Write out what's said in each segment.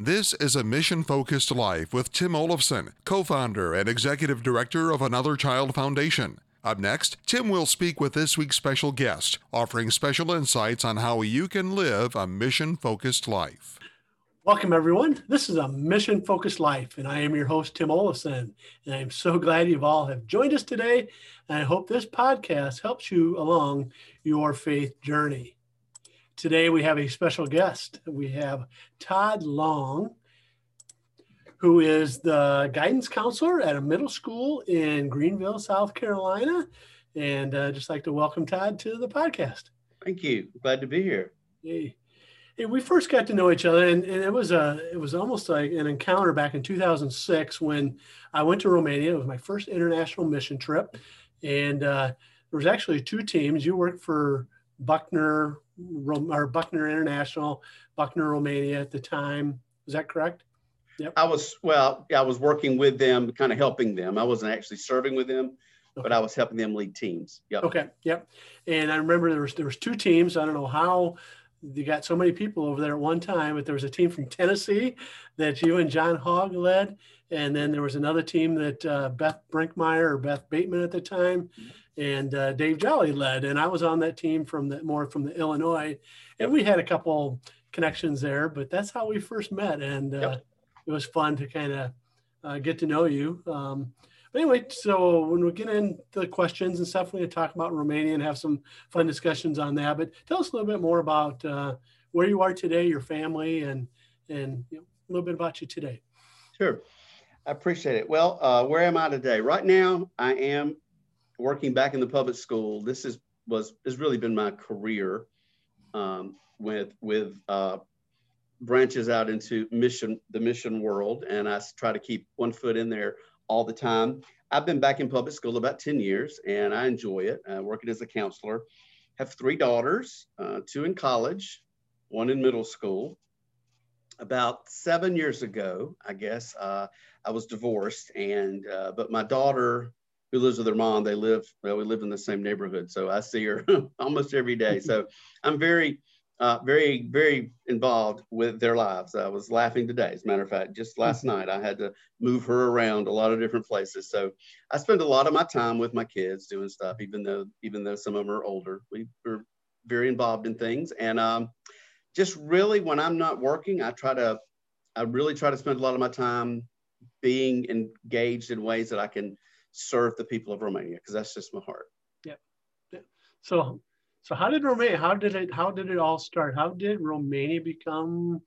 This is a mission focused life with Tim Olafson, co founder and executive director of Another Child Foundation. Up next, Tim will speak with this week's special guest, offering special insights on how you can live a mission focused life. Welcome, everyone. This is a mission focused life, and I am your host, Tim Olafson. And I am so glad you've all have joined us today. And I hope this podcast helps you along your faith journey. Today we have a special guest. We have Todd Long, who is the guidance counselor at a middle school in Greenville, South Carolina. And uh, just like to welcome Todd to the podcast. Thank you. Glad to be here. Hey. hey we first got to know each other, and, and, it was a it was almost like an encounter back in 2006 when I went to Romania. It was my first international mission trip, and uh, there was actually two teams. You worked for Buckner or Buckner International, Buckner Romania at the time. Is that correct? Yep. I was well. I was working with them, kind of helping them. I wasn't actually serving with them, okay. but I was helping them lead teams. Yep. Okay. Yep. And I remember there was there was two teams. I don't know how you got so many people over there at one time, but there was a team from Tennessee that you and John Hogg led, and then there was another team that uh, Beth Brinkmeyer or Beth Bateman at the time, and uh, Dave Jolly led, and I was on that team from the more from the Illinois, and we had a couple connections there, but that's how we first met, and uh, yep. it was fun to kind of uh, get to know you. Um, but anyway, so when we get into the questions and stuff, we're going to talk about Romania and have some fun discussions on that. But tell us a little bit more about uh, where you are today, your family, and and you know, a little bit about you today. Sure, I appreciate it. Well, uh, where am I today? Right now, I am working back in the public school. This is was has really been my career um, with with uh, branches out into mission the mission world, and I try to keep one foot in there all the time. I've been back in public school about 10 years and I enjoy it, uh, working as a counselor. Have three daughters, uh, two in college, one in middle school. About seven years ago, I guess, uh, I was divorced, and uh, but my daughter, who lives with her mom, they live well, we live in the same neighborhood, so I see her almost every day. So I'm very uh, very, very involved with their lives. I was laughing today, as a matter of fact, just last mm-hmm. night I had to move her around a lot of different places. So I spend a lot of my time with my kids doing stuff, even though even though some of them are older. We are very involved in things, and um, just really when I'm not working, I try to, I really try to spend a lot of my time being engaged in ways that I can serve the people of Romania because that's just my heart. Yeah. yeah. So so how did Romania? How did it? How did it all start? How did Romania become?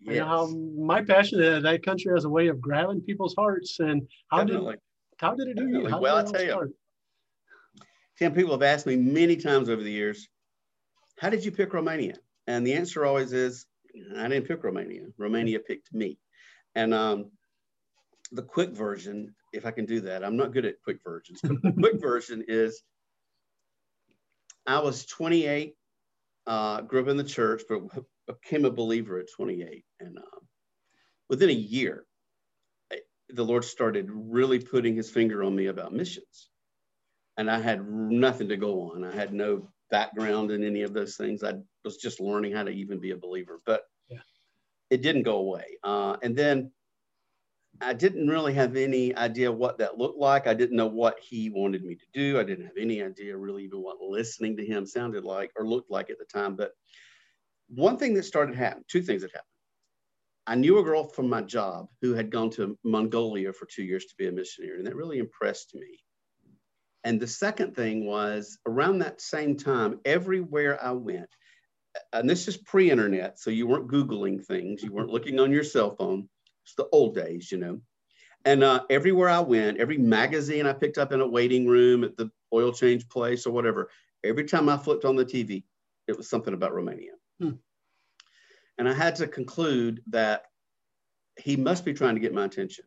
Yes. You know, how my passion is that country has a way of grabbing people's hearts, and how Definitely. did how did it do you? How well, I tell start? you, Tim, people have asked me many times over the years, how did you pick Romania? And the answer always is, I didn't pick Romania. Romania picked me. And um, the quick version, if I can do that, I'm not good at quick versions, but the quick version is I was 28, uh, grew up in the church, but became a believer at 28. And um, within a year, the Lord started really putting his finger on me about missions. And I had nothing to go on. I had no background in any of those things. I was just learning how to even be a believer, but yeah. it didn't go away. Uh, and then I didn't really have any idea what that looked like. I didn't know what he wanted me to do. I didn't have any idea really even what listening to him sounded like or looked like at the time. But one thing that started happening, two things that happened. I knew a girl from my job who had gone to Mongolia for two years to be a missionary, and that really impressed me. And the second thing was around that same time, everywhere I went, and this is pre internet, so you weren't Googling things, you weren't looking on your cell phone it's the old days, you know. And uh, everywhere I went, every magazine I picked up in a waiting room at the oil change place or whatever, every time I flipped on the TV, it was something about Romania. Hmm. And I had to conclude that he must be trying to get my attention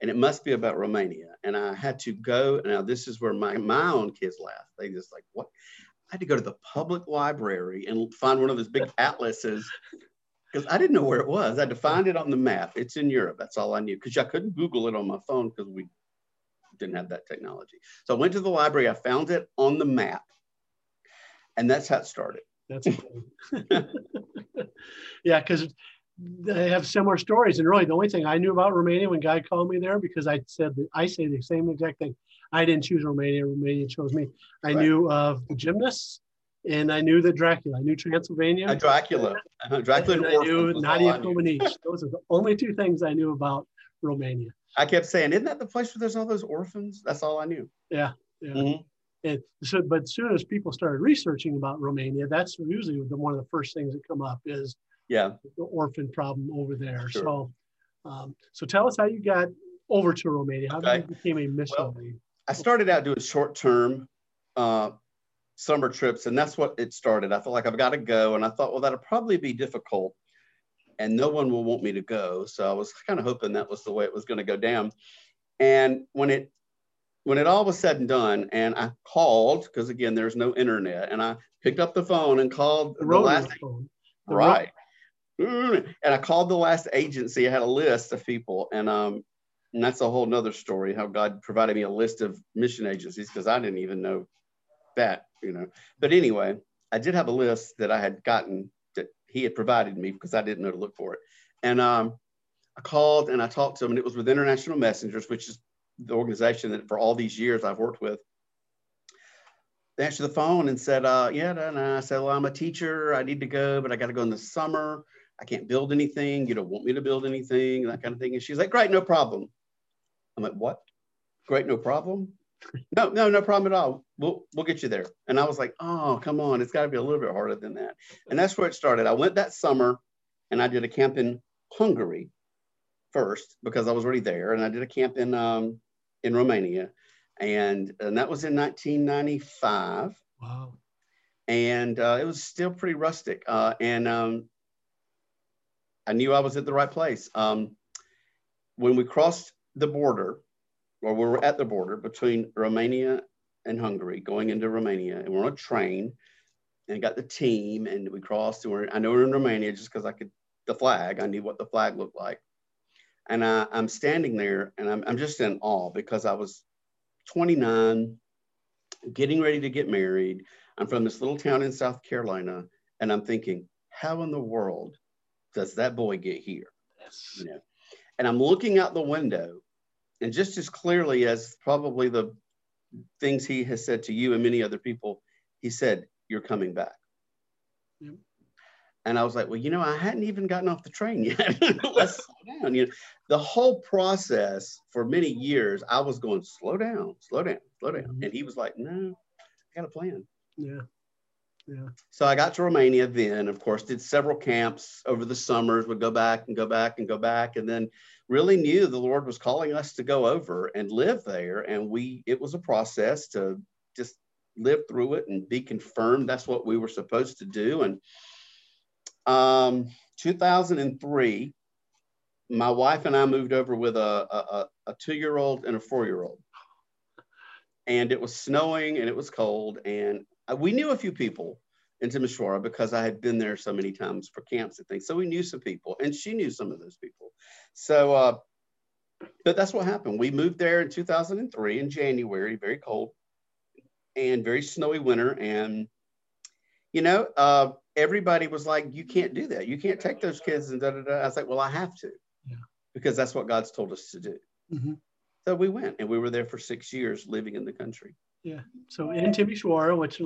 and it must be about Romania. And I had to go. Now, this is where my, my own kids laugh. They just like, what? I had to go to the public library and find one of those big atlases because I didn't know where it was. I had to find it on the map. It's in Europe. That's all I knew because I couldn't Google it on my phone because we didn't have that technology. So I went to the library. I found it on the map, and that's how it started. That's yeah, because they have similar stories. And really, the only thing I knew about Romania when God called me there, because I said that I say the same exact thing. I didn't choose Romania; Romania chose me. I right. knew of the gymnasts, and I knew the Dracula. I knew Transylvania. Dracula. Uh, Dracula. And, and I knew Nadia Comaneci. Those are the only two things I knew about Romania. I kept saying, "Isn't that the place where there's all those orphans?" That's all I knew. Yeah. Yeah. Mm-hmm. And so, but as soon as people started researching about Romania, that's usually the, one of the first things that come up is yeah the orphan problem over there. Sure. So, um, so tell us how you got over to Romania. How okay. you became a missionary? Well, I started out doing short term uh, summer trips, and that's what it started. I felt like I've got to go, and I thought, well, that'll probably be difficult, and no one will want me to go. So I was kind of hoping that was the way it was going to go down. And when it when it all was said and done, and I called because again, there's no internet, and I picked up the phone and called the, the last phone. The right, and I called the last agency. I had a list of people, and um, and that's a whole nother story. How God provided me a list of mission agencies because I didn't even know that, you know. But anyway, I did have a list that I had gotten that He had provided me because I didn't know to look for it, and um, I called and I talked to him, and it was with International Messengers, which is the organization that for all these years I've worked with. They answered the phone and said, uh, yeah, and I said, well, I'm a teacher. I need to go, but I got to go in the summer. I can't build anything. You don't want me to build anything, that kind of thing. And she's like, great, no problem. I'm like, what? Great, no problem. No, no, no problem at all. We'll we'll get you there. And I was like, oh, come on, it's got to be a little bit harder than that. And that's where it started. I went that summer, and I did a camp in Hungary first because I was already there, and I did a camp in um, in Romania, and, and that was in 1995. Wow. And uh, it was still pretty rustic. Uh, and um, I knew I was at the right place. Um, when we crossed the border, or we were at the border between Romania and Hungary, going into Romania, and we're on a train, and got the team, and we crossed, and we're, I know we're in Romania just because I could the flag. I knew what the flag looked like. And I, am standing there and I'm, I'm just in awe because I was 29, getting ready to get married. I'm from this little town in South Carolina. And I'm thinking, how in the world does that boy get here? Yes. You know? And I'm looking out the window and just as clearly as probably the things he has said to you and many other people, he said, You're coming back. Yep. And I was like, well, you know, I hadn't even gotten off the train yet. Let's slow down. You know, the whole process for many years, I was going, slow down, slow down, slow down. Mm-hmm. And he was like, no, I got a plan. Yeah. So I got to Romania then, of course, did several camps over the summers, would go back and go back and go back. And then really knew the Lord was calling us to go over and live there. And we, it was a process to just live through it and be confirmed. That's what we were supposed to do. And um, 2003, my wife and I moved over with a, a, a two year old and a four year old. And it was snowing and it was cold. And we knew a few people in Timisoara because I had been there so many times for camps and things. So we knew some people, and she knew some of those people. So, uh, but that's what happened. We moved there in 2003 in January, very cold and very snowy winter. And, you know, uh, everybody was like, you can't do that. You can't take those kids and da da da. I was like, well, I have to, yeah. because that's what God's told us to do. Mm-hmm. So we went and we were there for six years living in the country. Yeah. So in Timisoara, which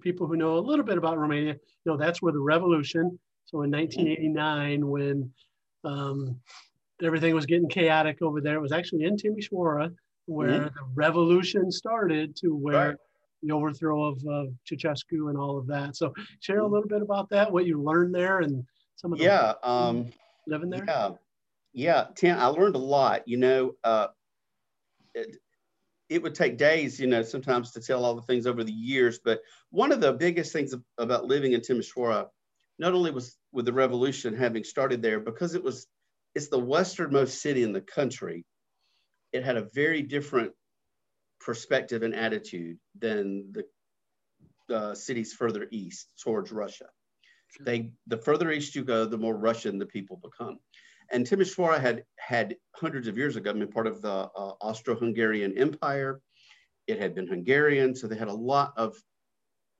people who know a little bit about Romania, you know, that's where the revolution. So in 1989, when um, everything was getting chaotic over there, it was actually in Timisoara where mm-hmm. the revolution started to where right the overthrow of uh, Ceausescu and all of that. So share a little bit about that, what you learned there, and some of the yeah um, living there. Yeah, yeah, Tim, I learned a lot. You know, uh, it, it would take days, you know, sometimes to tell all the things over the years. But one of the biggest things about living in Timisoara, not only was with the revolution having started there, because it was it's the westernmost city in the country. It had a very different perspective and attitude than the uh, cities further east towards Russia. Sure. They, the further east you go, the more Russian the people become. And Timisoara had had hundreds of years ago been part of the uh, Austro-Hungarian Empire. It had been Hungarian, so they had a lot of.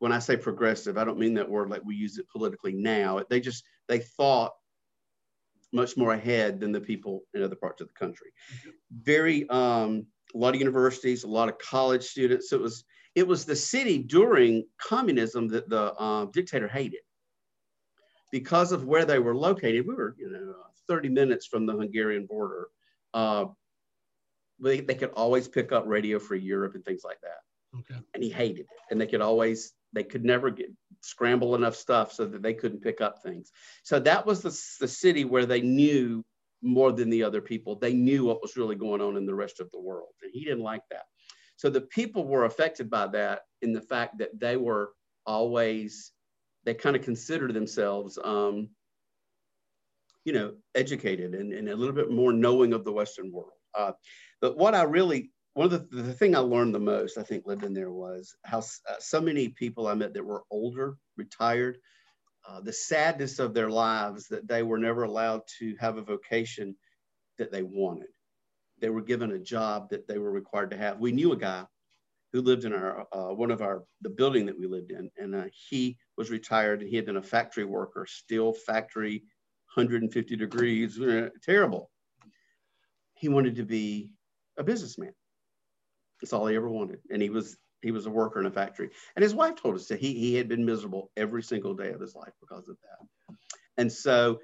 When I say progressive, I don't mean that word like we use it politically now. They just they thought much more ahead than the people in other parts of the country. Very, um, a lot of universities, a lot of college students. So it was, it was the city during communism that the uh, dictator hated. Because of where they were located, we were, you know, 30 minutes from the Hungarian border. Uh, they, they could always pick up Radio Free Europe and things like that. Okay. And he hated it. And they could always, they could never get scramble enough stuff so that they couldn't pick up things. So that was the, the city where they knew more than the other people. They knew what was really going on in the rest of the world. And he didn't like that. So the people were affected by that in the fact that they were always, they kind of considered themselves, um, you know, educated and, and a little bit more knowing of the Western world. Uh, but what I really, one of the, the thing I learned the most, I think, living there was how uh, so many people I met that were older, retired, uh, the sadness of their lives that they were never allowed to have a vocation that they wanted. They were given a job that they were required to have. We knew a guy who lived in our uh, one of our the building that we lived in, and uh, he was retired. and He had been a factory worker, steel factory, 150 degrees, uh, terrible. He wanted to be a businessman. That's all he ever wanted. And he was he was a worker in a factory. And his wife told us that he, he had been miserable every single day of his life because of that. And so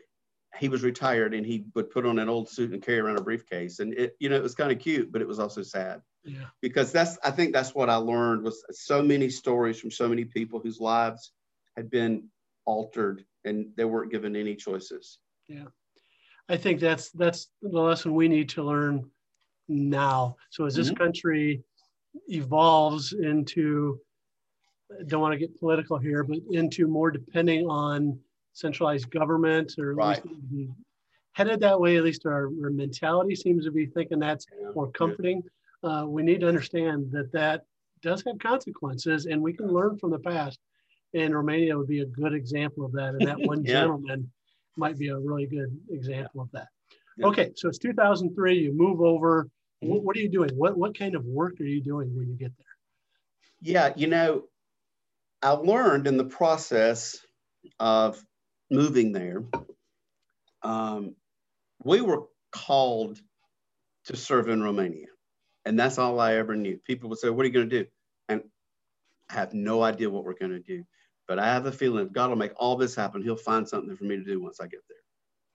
he was retired and he would put on an old suit and carry around a briefcase. And it, you know, it was kind of cute, but it was also sad. Yeah. Because that's I think that's what I learned was so many stories from so many people whose lives had been altered and they weren't given any choices. Yeah. I think that's that's the lesson we need to learn now. So as this Mhm. country evolves into, don't want to get political here, but into more depending on centralized government or at least headed that way, at least our, our mentality seems to be thinking that's more comforting. Uh, we need to understand that that does have consequences and we can learn from the past. And Romania would be a good example of that. And that one Yeah. gentleman might be a really good example of that. Yeah. Okay, so it's 2003. You move over. Mhm. What, what are you doing? What what kind of work are you doing when you get there? Yeah, you know, I learned in the process of moving there, um, we were called to serve in Romania. And that's all I ever knew. People would say, What are you going to do? And I have no idea what we're going to do. But I have a feeling God will make all this happen, He'll find something for me to do once I get there.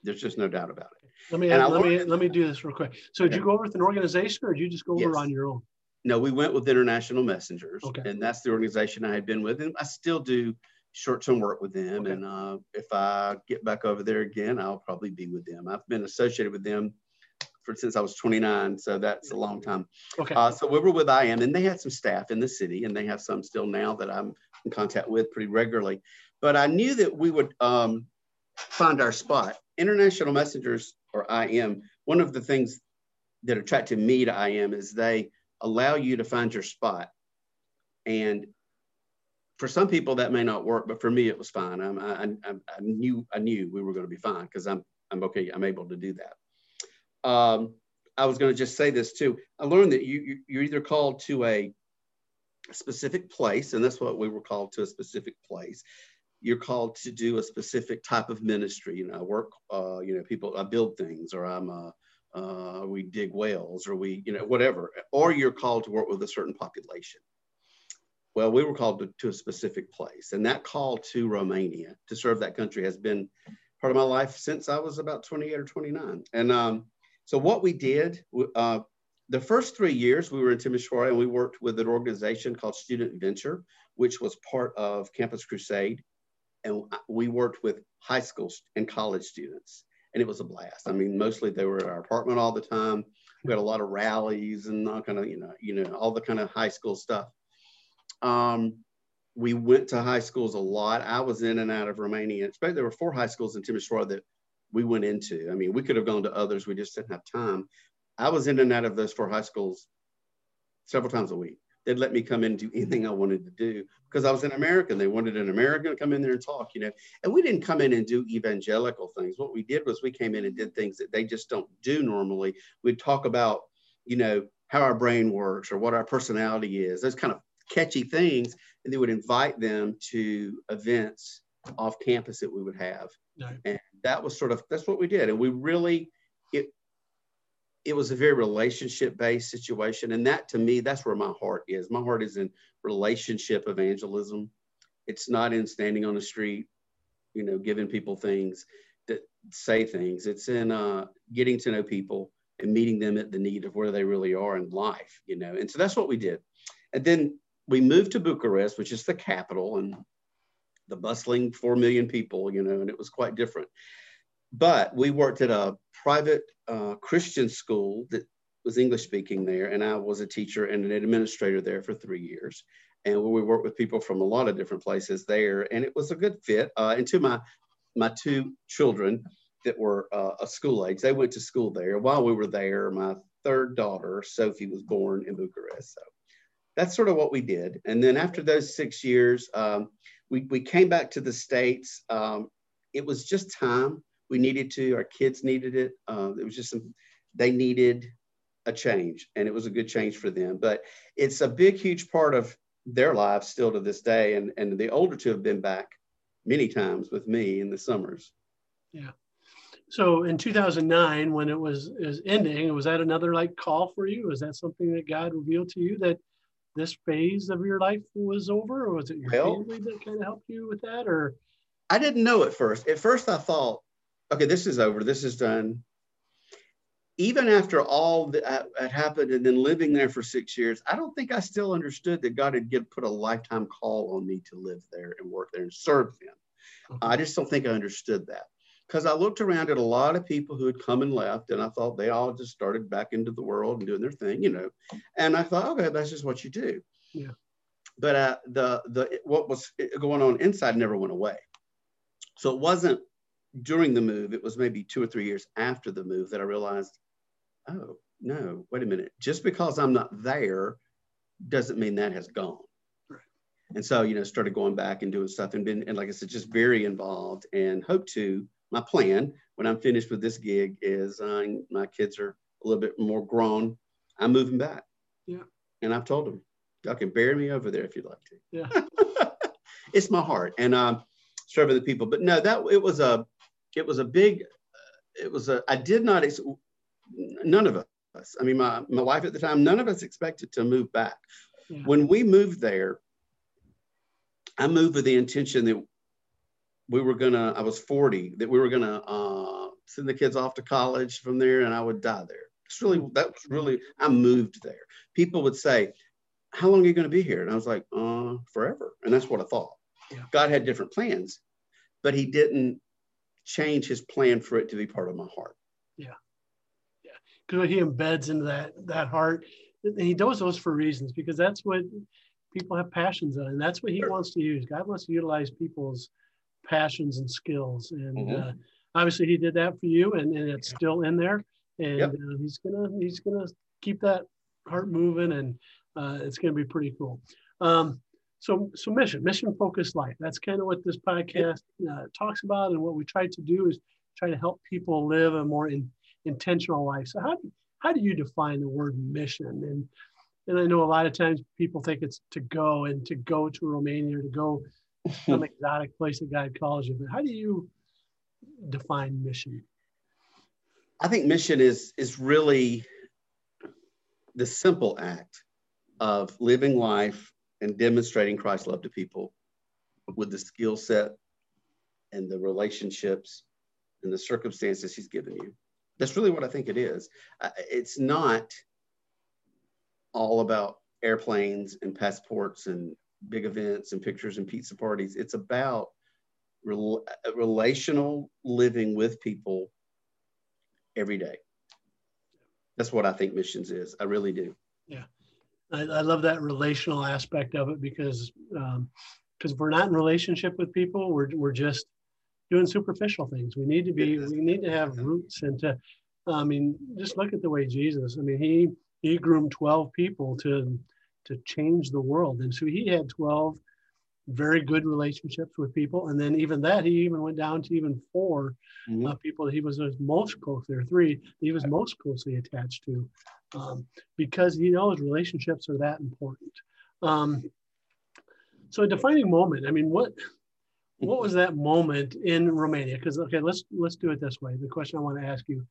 There's just no doubt about it. Let me And let me let me do this real quick. So did you go over with an organization or did you just go over Yes. on your own? No, we went with International Messengers, Okay. and that's the organization I had been with, and I still do short-term work with them. Okay. And uh, if I get back over there again, I'll probably be with them. I've been associated with them for since I was 29, so that's a long time. Okay. Uh, so we were with IM, and they had some staff in the city, and they have some still now that I'm in contact with pretty regularly. But I knew that we would um, find our spot. International Messengers, or IM, one of the things that attracted me to IM is they allow you to find your spot. And for some people that may not work, but for me it was fine. I'm, I, I, I knew I knew we were going to be fine because I'm I'm okay. I'm able to do that. Um, I was going to just say this too. I learned that you, you you're either called to a specific place, and that's what we were called to a specific place. You're called to do a specific type of ministry. You know, I work. Uh, you know, people. I build things, or I'm a uh, we dig wells or we, you know, whatever, or you're called to work with a certain population. Well, we were called to, to a specific place, and that call to Romania to serve that country has been part of my life since I was about 28 or 29. And um, so, what we did, uh, the first three years we were in Timisoara, and we worked with an organization called Student Venture, which was part of Campus Crusade, and we worked with high school and college students and it was a blast. I mean, mostly they were at our apartment all the time. We had a lot of rallies and all kind of, you know, you know, all the kind of high school stuff. Um, we went to high schools a lot. I was in and out of Romania. Especially there were four high schools in Timisoara that we went into. I mean, we could have gone to others. We just didn't have time. I was in and out of those four high schools several times a week. They'd let me come in and do anything I wanted to do because I was an American. They wanted an American to come in there and talk, you know. And we didn't come in and do evangelical things. What we did was we came in and did things that they just don't do normally. We'd talk about, you know, how our brain works or what our personality is, those kind of catchy things. And they would invite them to events off campus that we would have. And that was sort of that's what we did, and we really it it was a very relationship based situation, and that to me that's where my heart is. My heart is in relationship evangelism. It's not in standing on the street, you know, giving people things that say things. It's in uh, getting to know people and meeting them at the need of where they really are in life, you know. And so that's what we did. And then we moved to Bucharest, which is the capital and the bustling 4 million people, you know, and it was quite different. But we worked at a private uh, Christian school that was English speaking there, and I was a teacher and an administrator there for three years. And we worked with people from a lot of different places there, and it was a good fit. Uh, and to my my two children that were uh, a school age, they went to school there. While we were there, my third daughter Sophie was born in Bucharest. So that's sort of what we did. And then after those six years, um, we, we came back to the States. Um, it was just time. We needed to, our kids needed it. Uh, it was just some, they needed a change and it was a good change for them. But it's a big, huge part of their lives still to this day. And, and the older two have been back many times with me in the summers. Yeah. So in 2009, when it was is ending, was that another like call for you? Was that something that God revealed to you that this phase of your life was over, or was it your well, family that kind of helped you with that? Or I didn't know at first. At first, I thought, okay, this is over. This is done. Even after all that had happened and then living there for six years, I don't think I still understood that God had get, put a lifetime call on me to live there and work there and serve Him. Okay. I just don't think I understood that because I looked around at a lot of people who had come and left, and I thought they all just started back into the world and doing their thing, you know. And I thought, okay, that's just what you do. Yeah. But uh, the the what was going on inside never went away. So it wasn't during the move. It was maybe two or three years after the move that I realized, oh no, wait a minute. Just because I'm not there doesn't mean that has gone. Right. And so, you know, started going back and doing stuff and been, and like I said, just very involved and hope to my plan when I'm finished with this gig is uh, my kids are a little bit more grown. I'm moving back. Yeah. And I've told them, y'all can bury me over there if you'd like to. Yeah. it's my heart and um, serving the people. But no, that it was a, it was a big, it was a, I did not, ex- none of us, I mean, my, my wife at the time, none of us expected to move back. Yeah. When we moved there, I moved with the intention that we were gonna i was 40 that we were gonna uh, send the kids off to college from there and i would die there it's really that was really i moved there people would say how long are you going to be here and i was like uh forever and that's what i thought yeah. god had different plans but he didn't change his plan for it to be part of my heart yeah yeah because he embeds into that that heart and he does those for reasons because that's what people have passions on and that's what he sure. wants to use god wants to utilize people's passions and skills. And mm-hmm. uh, obviously, he did that for you, and, and it's still in there. And yep. uh, he's gonna he's gonna keep that heart moving, and uh, it's gonna be pretty cool. Um, so so mission mission focused life. That's kind of what this podcast uh, talks about, and what we try to do is try to help people live a more in, intentional life. So how do, how do you define the word mission? And and I know a lot of times people think it's to go and to go to Romania or to go to some exotic place that God calls you. But how do you define mission? I think mission is is really the simple act of living life and demonstrating Christ's love to people with the skill set and the relationships and the circumstances he's given you. That's really what I think it is. It's not all about airplanes and passports and big events and pictures and pizza parties. It's about rel- relational living with people every day. That's what I think missions is. I really do. Yeah. I, I love that relational aspect of it because um, because we're not in relationship with people, we're, we're just doing superficial things. We need to be, we need to have roots and to, I mean, just look at the way Jesus, I mean, he, he groomed 12 people to to change the world. And so he had 12 very good relationships with people. And then even that, he even went down to even 4 mm-hmm. uh, people that he was most close, there three, he was most closely attached to um, because he knows relationships are that important. Um, so a defining moment, I mean, what, what was that moment in Romania? Because okay, let's let's do it this way. The question I want to ask you,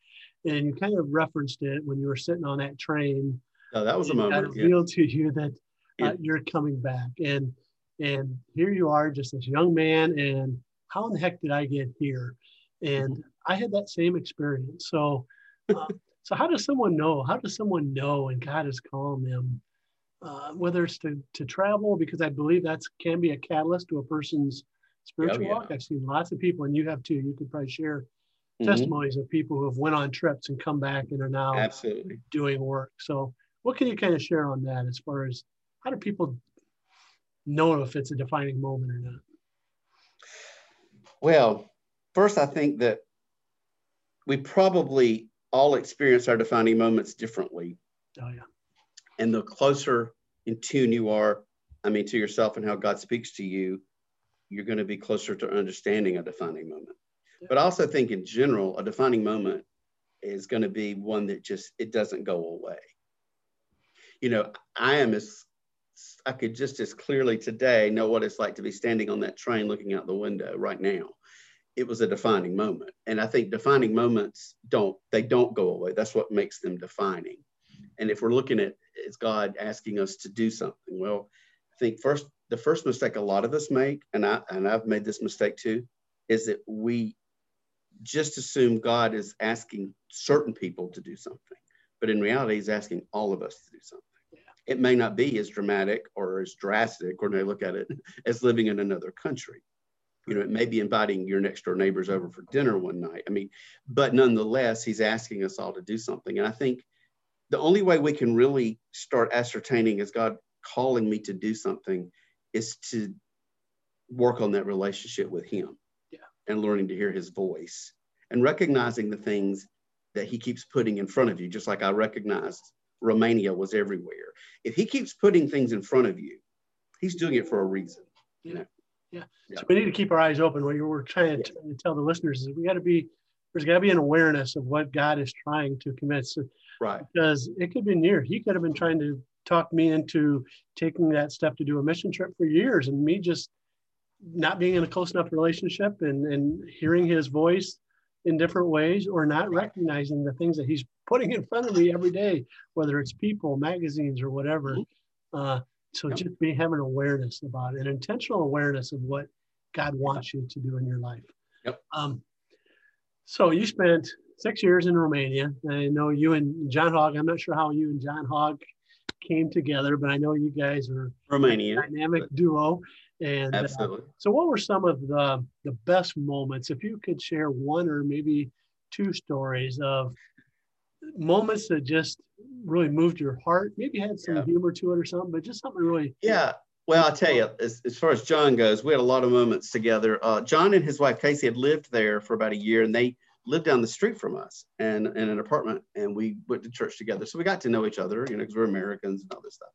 and you kind of referenced it when you were sitting on that train. Oh, that was a moment. It revealed to you that uh, you're coming back, and and here you are, just this young man, and how in the heck did I get here? And mm-hmm. I had that same experience. So, uh, so how does someone know? How does someone know? And God is calling them, uh, whether it's to to travel, because I believe that can be a catalyst to a person's spiritual oh, yeah. walk. I've seen lots of people, and you have too. You could probably share mm-hmm. testimonies of people who have went on trips and come back and are now absolutely doing work. So, what can you kind of share on that as far as how do people know if it's a defining moment or not? Well, first, I think that we probably all experience our defining moments differently. Oh yeah. And the closer in tune you are, I mean, to yourself and how God speaks to you, you're going to be closer to understanding a defining moment. But I also think in general, a defining moment is going to be one that just it doesn't go away. You know, I am as I could just as clearly today know what it's like to be standing on that train looking out the window right now. It was a defining moment. And I think defining moments don't they don't go away. That's what makes them defining. And if we're looking at is God asking us to do something, well, I think first the first mistake a lot of us make, and I and I've made this mistake too, is that we just assume God is asking certain people to do something, but in reality, He's asking all of us to do something. It may not be as dramatic or as drastic when they look at it as living in another country. You know, it may be inviting your next door neighbors over for dinner one night. I mean, but nonetheless, He's asking us all to do something. And I think the only way we can really start ascertaining is God calling me to do something is to work on that relationship with him yeah. and learning to hear his voice and recognizing the things that he keeps putting in front of you, just like I recognized Romania was everywhere. If he keeps putting things in front of you, he's doing it for a reason. You know? Yeah. yeah. So we need to keep our eyes open. What you were trying to, yeah. tell the listeners is we got to be, there's got to be an awareness of what God is trying to commit. So, right. Because it could be near. He could have been trying to talk me into taking that step to do a mission trip for years and me just not being in a close enough relationship and, and hearing his voice in different ways or not recognizing the things that he's putting in front of me every day, whether it's people, magazines, or whatever. Mm-hmm. Uh, so yep. just be having awareness about it, an intentional awareness of what God wants you to do in your life. Yep. Um, so you spent six years in Romania. I know you and John Hogg. I'm not sure how you and John Hogg came together, but I know you guys are Romania dynamic duo. And uh, absolutely. Uh, so, what were some of the the best moments? If you could share one or maybe two stories of moments that just really moved your heart, maybe had some yeah. humor to it or something, but just something really. Yeah. Well, I'll tell you, as, as far as John goes, we had a lot of moments together. Uh, John and his wife Casey had lived there for about a year, and they lived down the street from us and in an apartment and we went to church together so we got to know each other you know because we're americans and all this stuff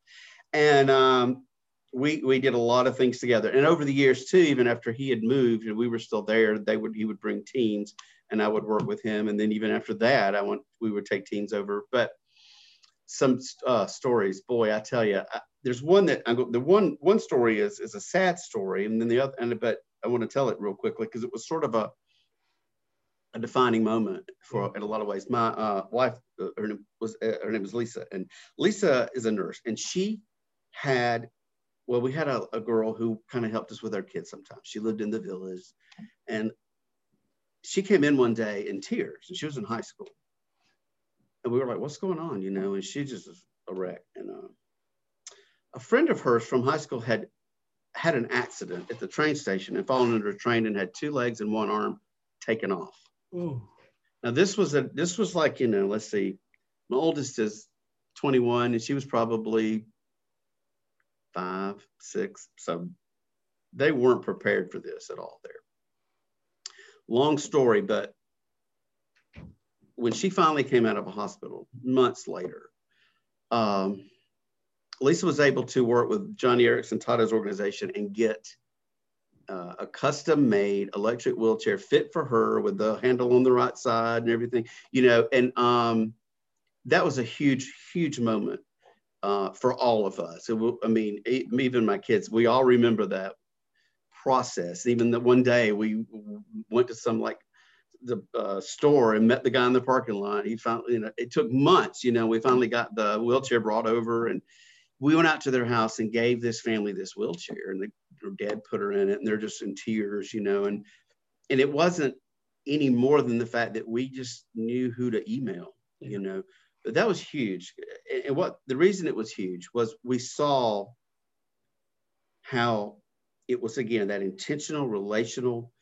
and um, we we did a lot of things together and over the years too even after he had moved and we were still there they would he would bring teens and i would work with him. And then even after that i went we would take teens over. But some uh, stories boy i tell you I, there's one that I go, the one one story is is a sad story. And then the other and but i want to tell it real quickly because it was sort of a a defining moment for in a lot of ways. My uh, wife, uh, her name was uh, her name was Lisa, and Lisa is a nurse, and she had, well, we had a, a girl who kind of helped us with our kids sometimes. She lived in the village, and she came in one day in tears, and she was in high school, and we were like, "What's going on?" You know, and she just was a wreck. And uh, a friend of hers from high school had had an accident at the train station and fallen under a train and had two legs and one arm taken off. Ooh. Now this was a this was like you know let's see, my oldest is 21 and she was probably five six so they weren't prepared for this at all there. Long story, but when she finally came out of a hospital months later, um, Lisa was able to work with Joni Eareckson Tada's organization and get uh, a custom made electric wheelchair fit for her with the handle on the right side and everything, you know, and um, that was a huge, huge moment uh, for all of us. It, I mean, even my kids, we all remember that process. Even that one day we went to some like the uh, store and met the guy in the parking lot. He finally, you know, it took months. You know, we finally got the wheelchair brought over, and we went out to their house and gave this family this wheelchair, and the, their dad put her in it, and they're just in tears, you know, and and it wasn't any more than the fact that we just knew who to email, yeah. you know. But that was huge. And what the reason it was huge was we saw how it was again that intentional relational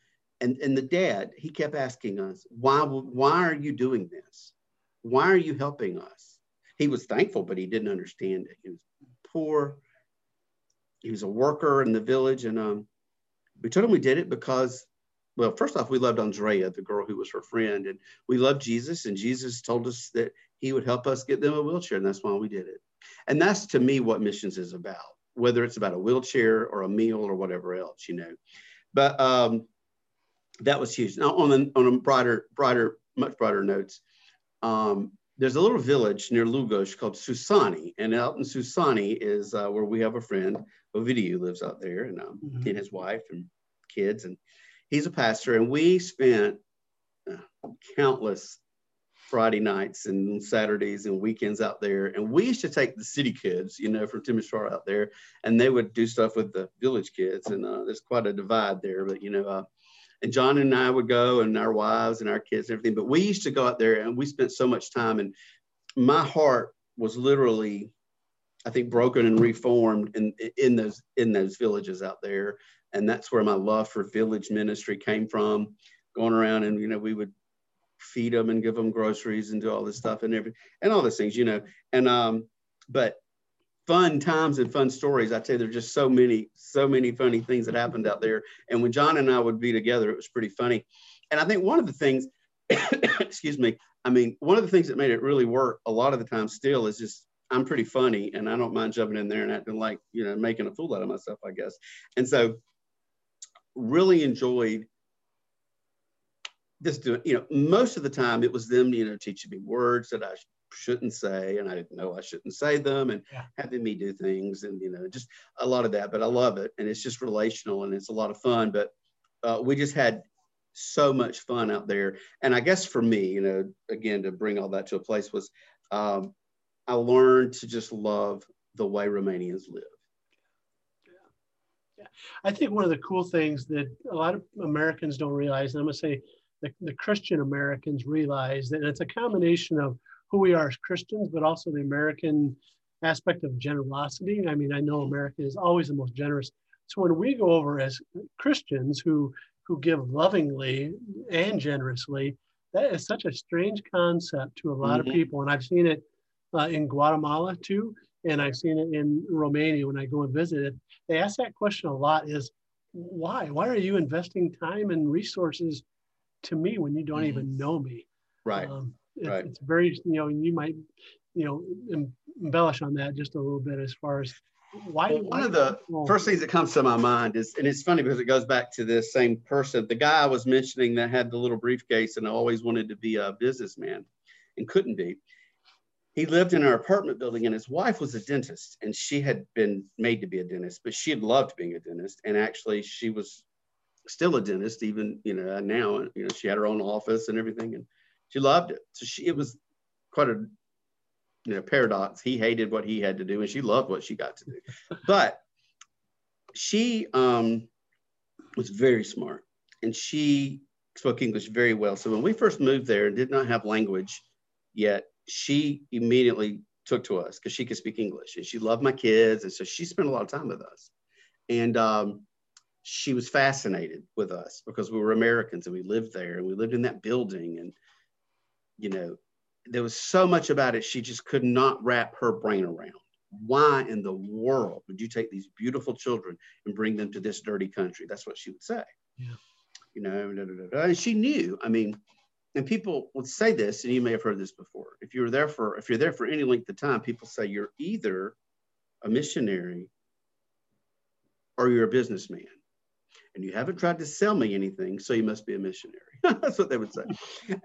and and the dad he kept asking us why why are you doing this? Why are you helping us? He was thankful but he didn't understand it. He was poor. He was a worker in the village and um, we told him we did it because well first off we loved andrea the girl who was her friend and we loved jesus and jesus told us that he would help us get them a wheelchair and that's why we did it. And that's to me what missions is about whether it's about a wheelchair or a meal or whatever else you know but um, that was huge. Now, on a, on a brighter, brighter, much brighter notes, um, there's a little village near Lugos called Susani, and out in Susani is uh, where we have a friend, Ovidio, who lives out there, and um, mm-hmm. and his wife and kids, and he's a pastor, and we spent uh, countless Friday nights and Saturdays and weekends out there. And we used to take the city kids, you know, from Timisoara out there, and they would do stuff with the village kids. And uh, there's quite a divide there, but you know, uh, and John and I would go and our wives and our kids and everything. But we used to go out there and we spent so much time. And my heart was literally, I think, broken and reformed in, in those in those villages out there. And that's where my love for village ministry came from. Going around and you know we would feed them and give them groceries and do all this stuff and everything and all those things, you know. And um, but fun times and fun stories. I tell you, there's just so many, so many funny things that happened out there. And when John and I would be together, it was pretty funny. And I think one of the things, excuse me, I mean, one of the things that made it really work a lot of the time still is just I'm pretty funny and I don't mind jumping in there and acting like, you know, making a fool out of myself, I guess. And so really enjoyed this doing, you know, most of the time it was them, you know, teaching me words that I shouldn't say and I didn't know I shouldn't say them and yeah. having me do things and you know just a lot of that but I love it and it's just relational and it's a lot of fun but uh, we just had so much fun out there and I guess for me you know again to bring all that to a place was um, I learned to just love the way Romanians live yeah. I think one of the cool things that a lot of Americans don't realize, and I'm going to say the, the Christian Americans realize that it's a combination of who we are as Christians, but also the American aspect of generosity. I mean, I know America is always the most generous. So when we go over as Christians who who give lovingly and generously, that is such a strange concept to a lot mm-hmm. of people. And I've seen it uh, in Guatemala too, and I've seen it in Romania when I go and visit it. They ask that question a lot: is why? Why are you investing time and resources to me when you don't mm-hmm. even know me? Right. Um, it, right. it's very you know you might you know embellish on that just a little bit as far as why well, one of the first things that comes to my mind is and it's funny because it goes back to this same person the guy i was mentioning that had the little briefcase and always wanted to be a businessman and couldn't be he lived in our apartment building and his wife was a dentist and she had been made to be a dentist but she had loved being a dentist and actually she was still a dentist even you know now you know she had her own office and everything and she loved it. So she, it was quite a you know paradox. He hated what he had to do, and she loved what she got to do. But she um, was very smart, and she spoke English very well. So when we first moved there and did not have language yet, she immediately took to us because she could speak English, and she loved my kids, and so she spent a lot of time with us. And um, she was fascinated with us because we were Americans and we lived there and we lived in that building and you know, there was so much about it she just could not wrap her brain around. Why in the world would you take these beautiful children and bring them to this dirty country? That's what she would say. Yeah. You know, da, da, da, and she knew. I mean, and people would say this, and you may have heard this before. If you're there for if you're there for any length of time, people say you're either a missionary or you're a businessman and you haven't tried to sell me anything, so you must be a missionary. That's what they would say.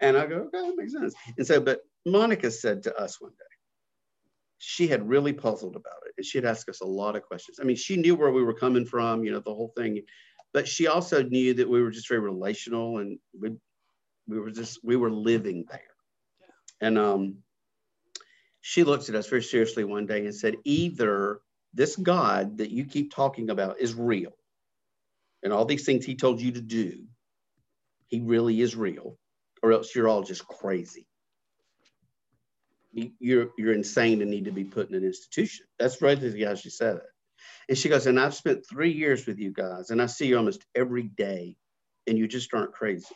And I go, okay, that makes sense. And so, but Monica said to us one day, she had really puzzled about it and she had asked us a lot of questions. I mean, she knew where we were coming from, you know, the whole thing. but she also knew that we were just very relational and we, we were just, we were living there. Yeah. And um, she looked at us very seriously one day and said, either this God that you keep talking about is real and all these things he told you to do, he really is real, or else you're all just crazy. You're, you're insane and need to be put in an institution. That's right how she said it. And she goes, and I've spent three years with you guys, and I see you almost every day, and you just aren't crazy.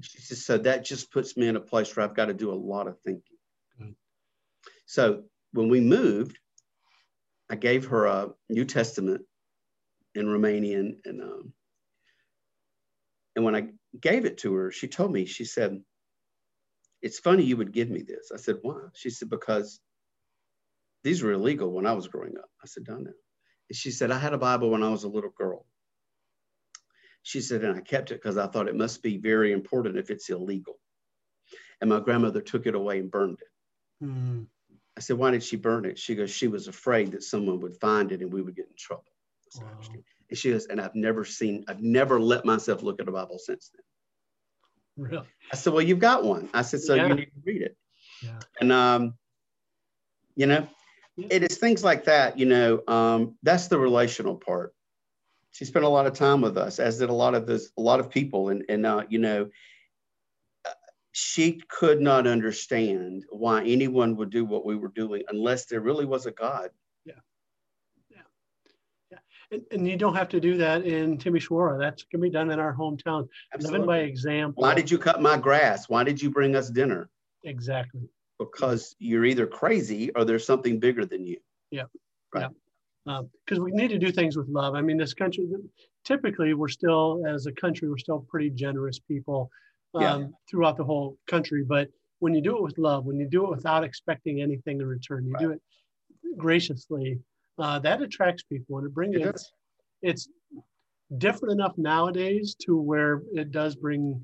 she says, so that just puts me in a place where I've got to do a lot of thinking. Mm. So when we moved, I gave her a New Testament in Romanian, and um, and when I gave it to her, she told me, she said, "It's funny you would give me this." I said, "Why?" She said, "Because these were illegal when I was growing up. I said, Done now. And she said, I had a Bible when I was a little girl. She said, and I kept it because I thought it must be very important if it's illegal. And my grandmother took it away and burned it. Mm. I said, Why did she burn it? She goes, She was afraid that someone would find it and we would get in trouble. Wow. And she goes, And I've never seen, I've never let myself look at a Bible since then. Really? I said, Well, you've got one. I said, So yeah. you need to read it. Yeah. And, um, you know, it is things like that, you know, um, that's the relational part. She spent a lot of time with us, as did a lot of this, a lot of people. And, and uh, you know, she could not understand why anyone would do what we were doing unless there really was a God. Yeah. Yeah. Yeah. And, and you don't have to do that in Timisoara. That can be done in our hometown. Absolutely. Living by example. Why did you cut my grass? Why did you bring us dinner? Exactly because you're either crazy or there's something bigger than you. Yeah. Right. Because um, we need to do things with love. I mean, this country, typically, we're still, as a country, we're still pretty generous people um, yeah. throughout the whole country. But when you do it with love, when you do it without expecting anything in return, you right. do it graciously, uh, that attracts people and it brings it. It's, it's different enough nowadays to where it does bring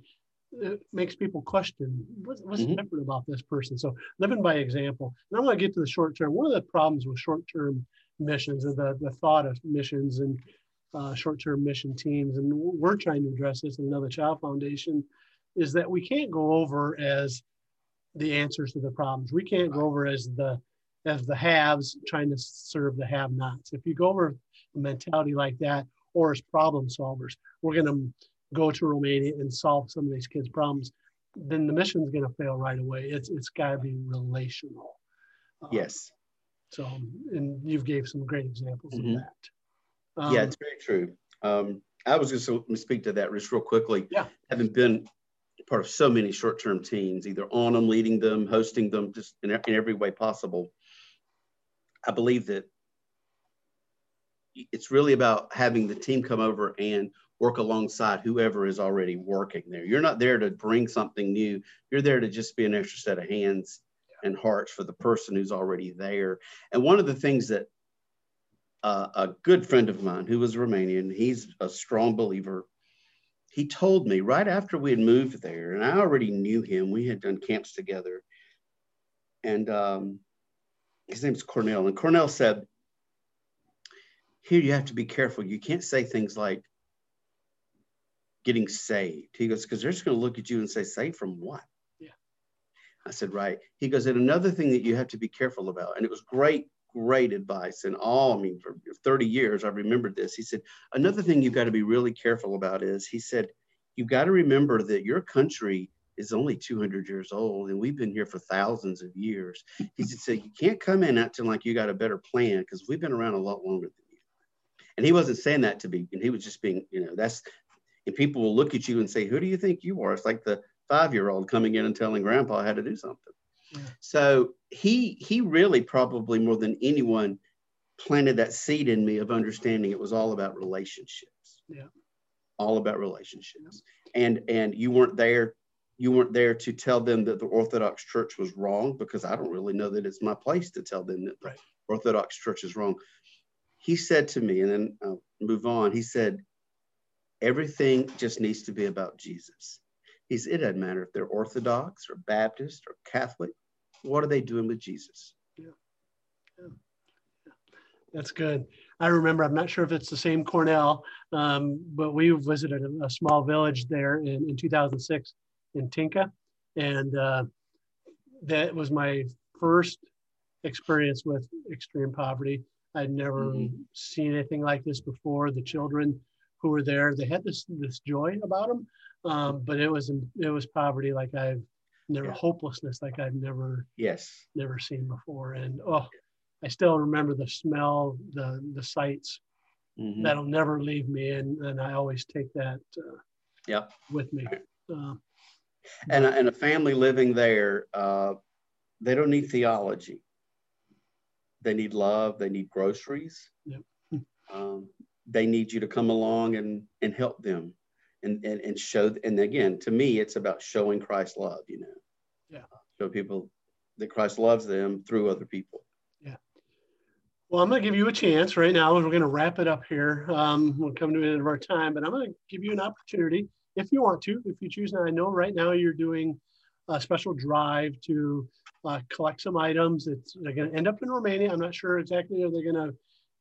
it makes people question what's, what's mm-hmm. different about this person. So living by example. And I'm going to get to the short term. One of the problems with short term missions or the, the thought of missions and uh, short term mission teams, and we're trying to address this in another child foundation, is that we can't go over as the answers to the problems. We can't go over as the as the haves trying to serve the have nots. If you go over a mentality like that, or as problem solvers, we're going to go to Romania and solve some of these kids' problems, then the mission's going to fail right away. It's it's got to be relational. Um, yes. So, and you've gave some great examples mm-hmm. of that. Um, yeah, it's very true. Um, I was just going to speak to that just real quickly. Yeah. Having been part of so many short-term teams, either on them, leading them, hosting them, just in, in every way possible, I believe that it's really about having the team come over and work alongside whoever is already working there. You're not there to bring something new. You're there to just be an extra set of hands and hearts for the person who's already there. And one of the things that uh, a good friend of mine who was Romanian, he's a strong believer. He told me right after we had moved there, and I already knew him. We had done camps together, and um, his name's Cornell. And Cornell said, "Here you have to be careful. You can't say things like." getting saved. He goes, because they're just going to look at you and say, saved from what? Yeah. I said, right. He goes, and another thing that you have to be careful about, and it was great, great advice. And all, I mean, for 30 years, I remembered this. He said, another thing you've got to be really careful about is, he said, you've got to remember that your country is only 200 years old and we've been here for thousands of years. He said, so you can't come in acting like you got a better plan because we've been around a lot longer than you. And he wasn't saying that to be, and he was just being, you know, that's and people will look at you and say, Who do you think you are? It's like the five year old coming in and telling grandpa how to do something. Yeah. So he he really probably more than anyone planted that seed in me of understanding it was all about relationships. Yeah. All about relationships. Yeah. And and you weren't there you weren't there to tell them that the Orthodox Church was wrong because I don't really know that it's my place to tell them that right. the Orthodox Church is wrong. He said to me, and then I'll move on. He said, Everything just needs to be about Jesus. He's, it doesn't matter if they're Orthodox or Baptist or Catholic. What are they doing with Jesus? Yeah. yeah. That's good. I remember, I'm not sure if it's the same Cornell, um, but we visited a, a, small village there in, in 2006 in Tinca. And uh, that was my first experience with extreme poverty. I'd never mm-hmm. seen anything like this before. The children who were there, they had this this joy about them, um, but it was it was poverty like I've never yeah. hopelessness like I've never yes never seen before. And oh, I still remember the smell, the the sights. Mm-hmm. That'll never leave me, and and I always take that uh, yep. with me. Uh, and a, and a family living there, uh, they don't need theology. They need love. They need groceries. Yep. Um, they need you to come along and and help them, and and, and show. And again, to me, it's about showing Christ love. You know. Yeah. Show people that Christ loves them through other people. Yeah. Well, I'm going to give you a chance right now. We're going to wrap it up here. Um, we're coming to the end of our time, but I'm going to give you an opportunity if you want to, if you choose. And I know right now you're doing a special drive to uh, collect some items that are going to end up in Romania. I'm not sure exactly are they're going to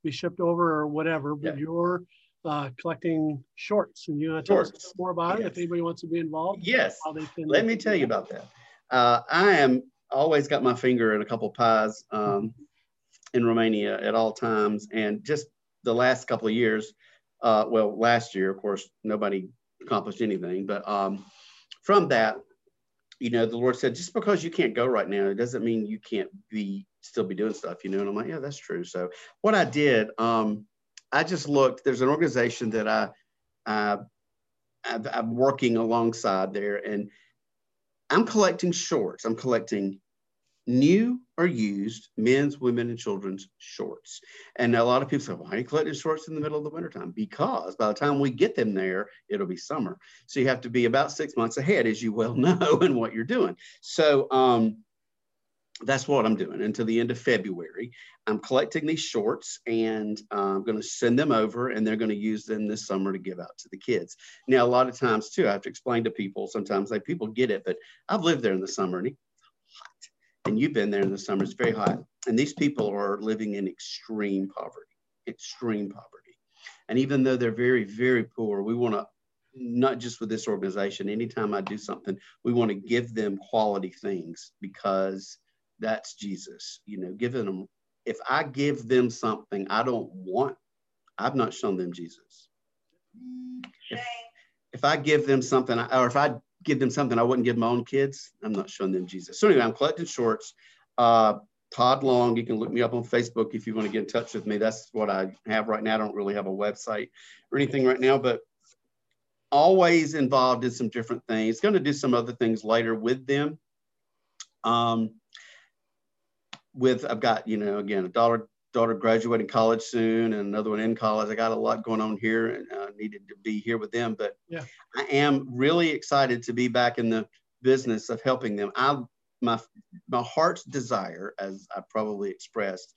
be shipped over or whatever, but yeah. you're uh, collecting shorts and you want to tell shorts. us more about yes. it if anybody wants to be involved. Yes. Let me tell you about that. Uh, I am always got my finger in a couple pies um, in Romania at all times. And just the last couple of years, uh, well, last year, of course, nobody accomplished anything. But um, from that, you know, the Lord said, just because you can't go right now, it doesn't mean you can't be still be doing stuff, you know. And I'm like, yeah, that's true. So what I did, um, I just looked. There's an organization that I, I I'm working alongside there, and I'm collecting shorts. I'm collecting new or used men's, women, and children's shorts. And a lot of people say, why are you collecting shorts in the middle of the wintertime? Because by the time we get them there, it'll be summer. So you have to be about six months ahead, as you well know, in what you're doing. So um, that's what I'm doing until the end of February. I'm collecting these shorts and uh, I'm going to send them over and they're going to use them this summer to give out to the kids. Now, a lot of times too, I have to explain to people, sometimes like people get it, but I've lived there in the summer and. And you've been there in the summer, it's very hot. And these people are living in extreme poverty, extreme poverty. And even though they're very, very poor, we want to not just with this organization, anytime I do something, we want to give them quality things because that's Jesus. You know, giving them, if I give them something I don't want, I've not shown them Jesus. Mm, if, if I give them something, or if I give them something I wouldn't give my own kids, I'm not showing them Jesus. So anyway, I'm collecting shorts. Uh, Todd Long, you can look me up on Facebook if you want to get in touch with me. That's what I have right now. I don't really have a website or anything right now, but always involved in some different things. Going to do some other things later with them. Um, with I've got you know again a daughter daughter graduating college soon and another one in college. I got a lot going on here and uh, needed to be here with them. But yeah. I am really excited to be back in the business of helping them. I my my heart's desire, as I probably expressed,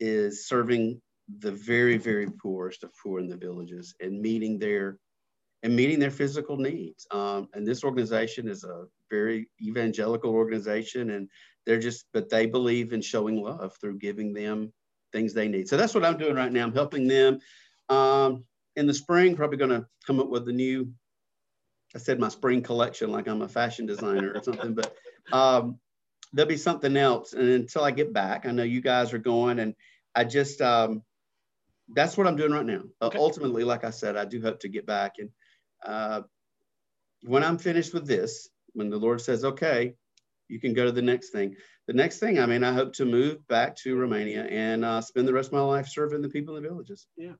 is serving the very very poorest of poor in the villages and meeting their and meeting their physical needs. Um, and this organization is a very evangelical organization, and they're just, but they believe in showing love through giving them things they need. So that's what I'm doing right now. I'm helping them. Um, in the spring, probably going to come up with a new, I said my spring collection, like I'm a fashion designer or something, but um, there'll be something else. And until I get back, I know you guys are going, and I just, um, that's what I'm doing right now. Okay. Uh, ultimately, like I said, I do hope to get back. And uh, when I'm finished with this, when the Lord says, okay, you can go to the next thing. The next thing, I mean, I hope to move back to Romania and uh, spend the rest of my life serving the people in the villages. Yeah.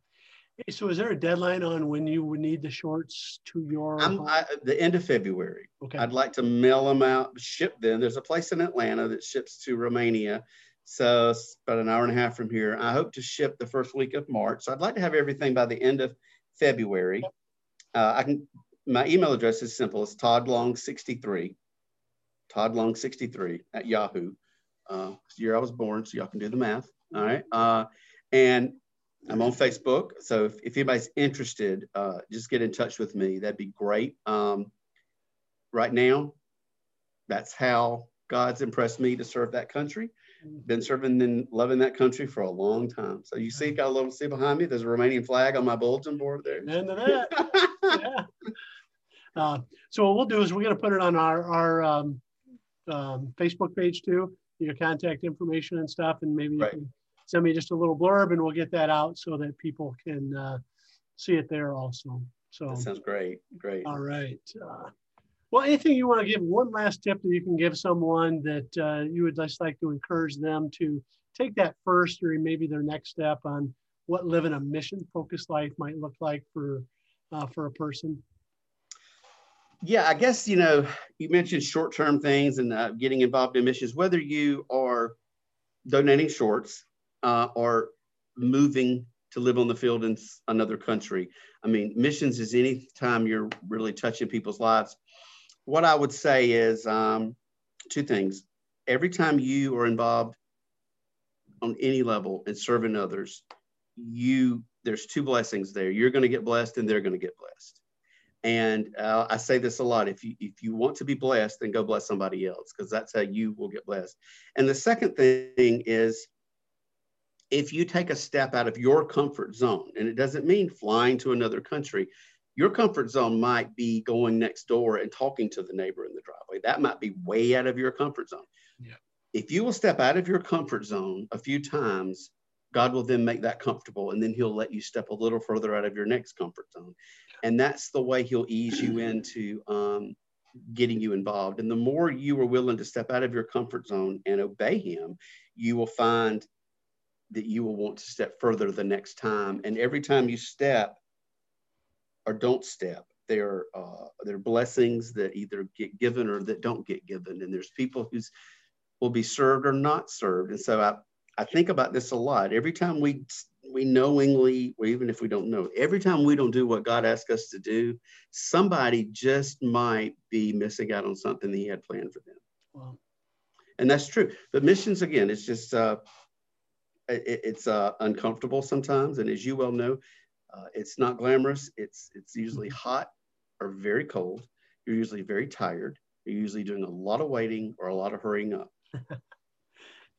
Hey, so is there a deadline on when you would need the shorts to your I, the end of February. Okay. I'd like to mail them out, ship them. There's a place in Atlanta that ships to Romania. So it's about an hour and a half from here. I hope to ship the first week of March. So I'd like to have everything by the end of February. Uh, I can. My email address is simple. It's toddlong63 Todd Long 63 at Yahoo. Uh, year I was born, so y'all can do the math. All right. Uh, and I'm on Facebook. So if, if anybody's interested, uh, just get in touch with me. That'd be great. Um, right now, that's how God's impressed me to serve that country. Mm-hmm. Been serving and loving that country for a long time. So you see, got a little see behind me. There's a Romanian flag on my bulletin board there. Into that. yeah. Uh, so what we'll do is we're going to put it on our our um, um, Facebook page too, your contact information and stuff, and maybe Right. you can send me just a little blurb, and we'll get that out so that people can uh, see it there also. So That sounds great. Great. all right. Uh, well, anything you want to give? One last tip that you can give someone that uh, you would just like to encourage them to take that first or maybe their next step on what living a mission-focused life might look like for uh, for a person. Yeah, I guess you know you mentioned short-term things and uh, getting involved in missions. Whether you are donating shorts uh, or moving to live on the field in another country, I mean, missions is any time you're really touching people's lives. What I would say is um, two things. Every time you are involved on any level in serving others, you there's two blessings there. You're going to get blessed, and they're going to get blessed. And uh, I say this a lot: if you if you want to be blessed, then go bless somebody else, because that's how you will get blessed. And the second thing is, if you take a step out of your comfort zone, and it doesn't mean flying to another country, your comfort zone might be going next door and talking to the neighbor in the driveway. That might be way out of your comfort zone. Yeah. If you will step out of your comfort zone a few times, God will then make that comfortable, and then He'll let you step a little further out of your next comfort zone. And that's the way He'll ease you into um, getting you involved. And the more you are willing to step out of your comfort zone and obey Him, you will find that you will want to step further the next time. And every time you step or don't step, there uh, there are blessings that either get given or that don't get given. And there's people who's will be served or not served. And so I, I think about this a lot. Every time we we knowingly, or even if we don't know, every time we don't do what God asked us to do, somebody just might be missing out on something that He had planned for them. Well, And that's true. But missions, again, it's just uh, it, it's uh, uncomfortable sometimes, and as you well know, uh, it's not glamorous. It's it's usually hot or very cold. You're usually very tired. You're usually doing a lot of waiting or a lot of hurrying up.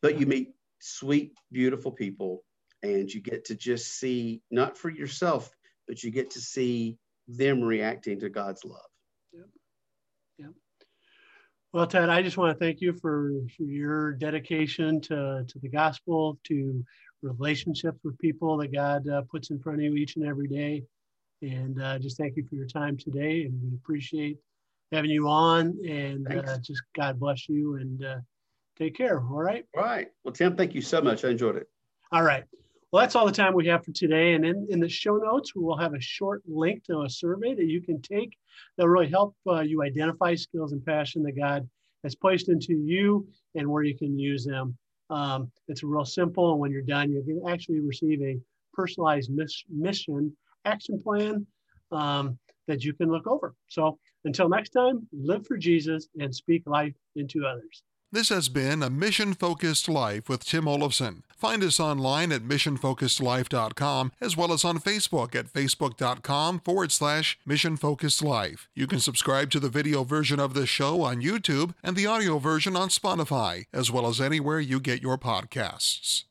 but you meet sweet, beautiful people, and you get to just see not for yourself, but you get to see them reacting to God's love. Well, Todd, I just want to thank you for, for your dedication to, to the gospel, to relationships with people that God uh, puts in front of you each and every day. And uh, just thank you for your time today. And we appreciate having you on. And uh, just God bless you and uh, take care. All right. All right. Well, Tim, thank you so much. I enjoyed it. All right. Well, that's all the time we have for today. And in, in the show notes, we will have a short link to a survey that you can take that will really help uh, you identify skills and passion that God has placed into you and where you can use them. Um, it's real simple. And when you're done, you can actually receive a personalized miss, mission action plan um, that you can look over. So until next time, live for Jesus and speak life into others. This has been a mission focused life with Tim Olafson. Find us online at missionfocusedlife.com as well as on Facebook at facebook.com forward slash mission focused life. You can subscribe to the video version of this show on YouTube and the audio version on Spotify, as well as anywhere you get your podcasts.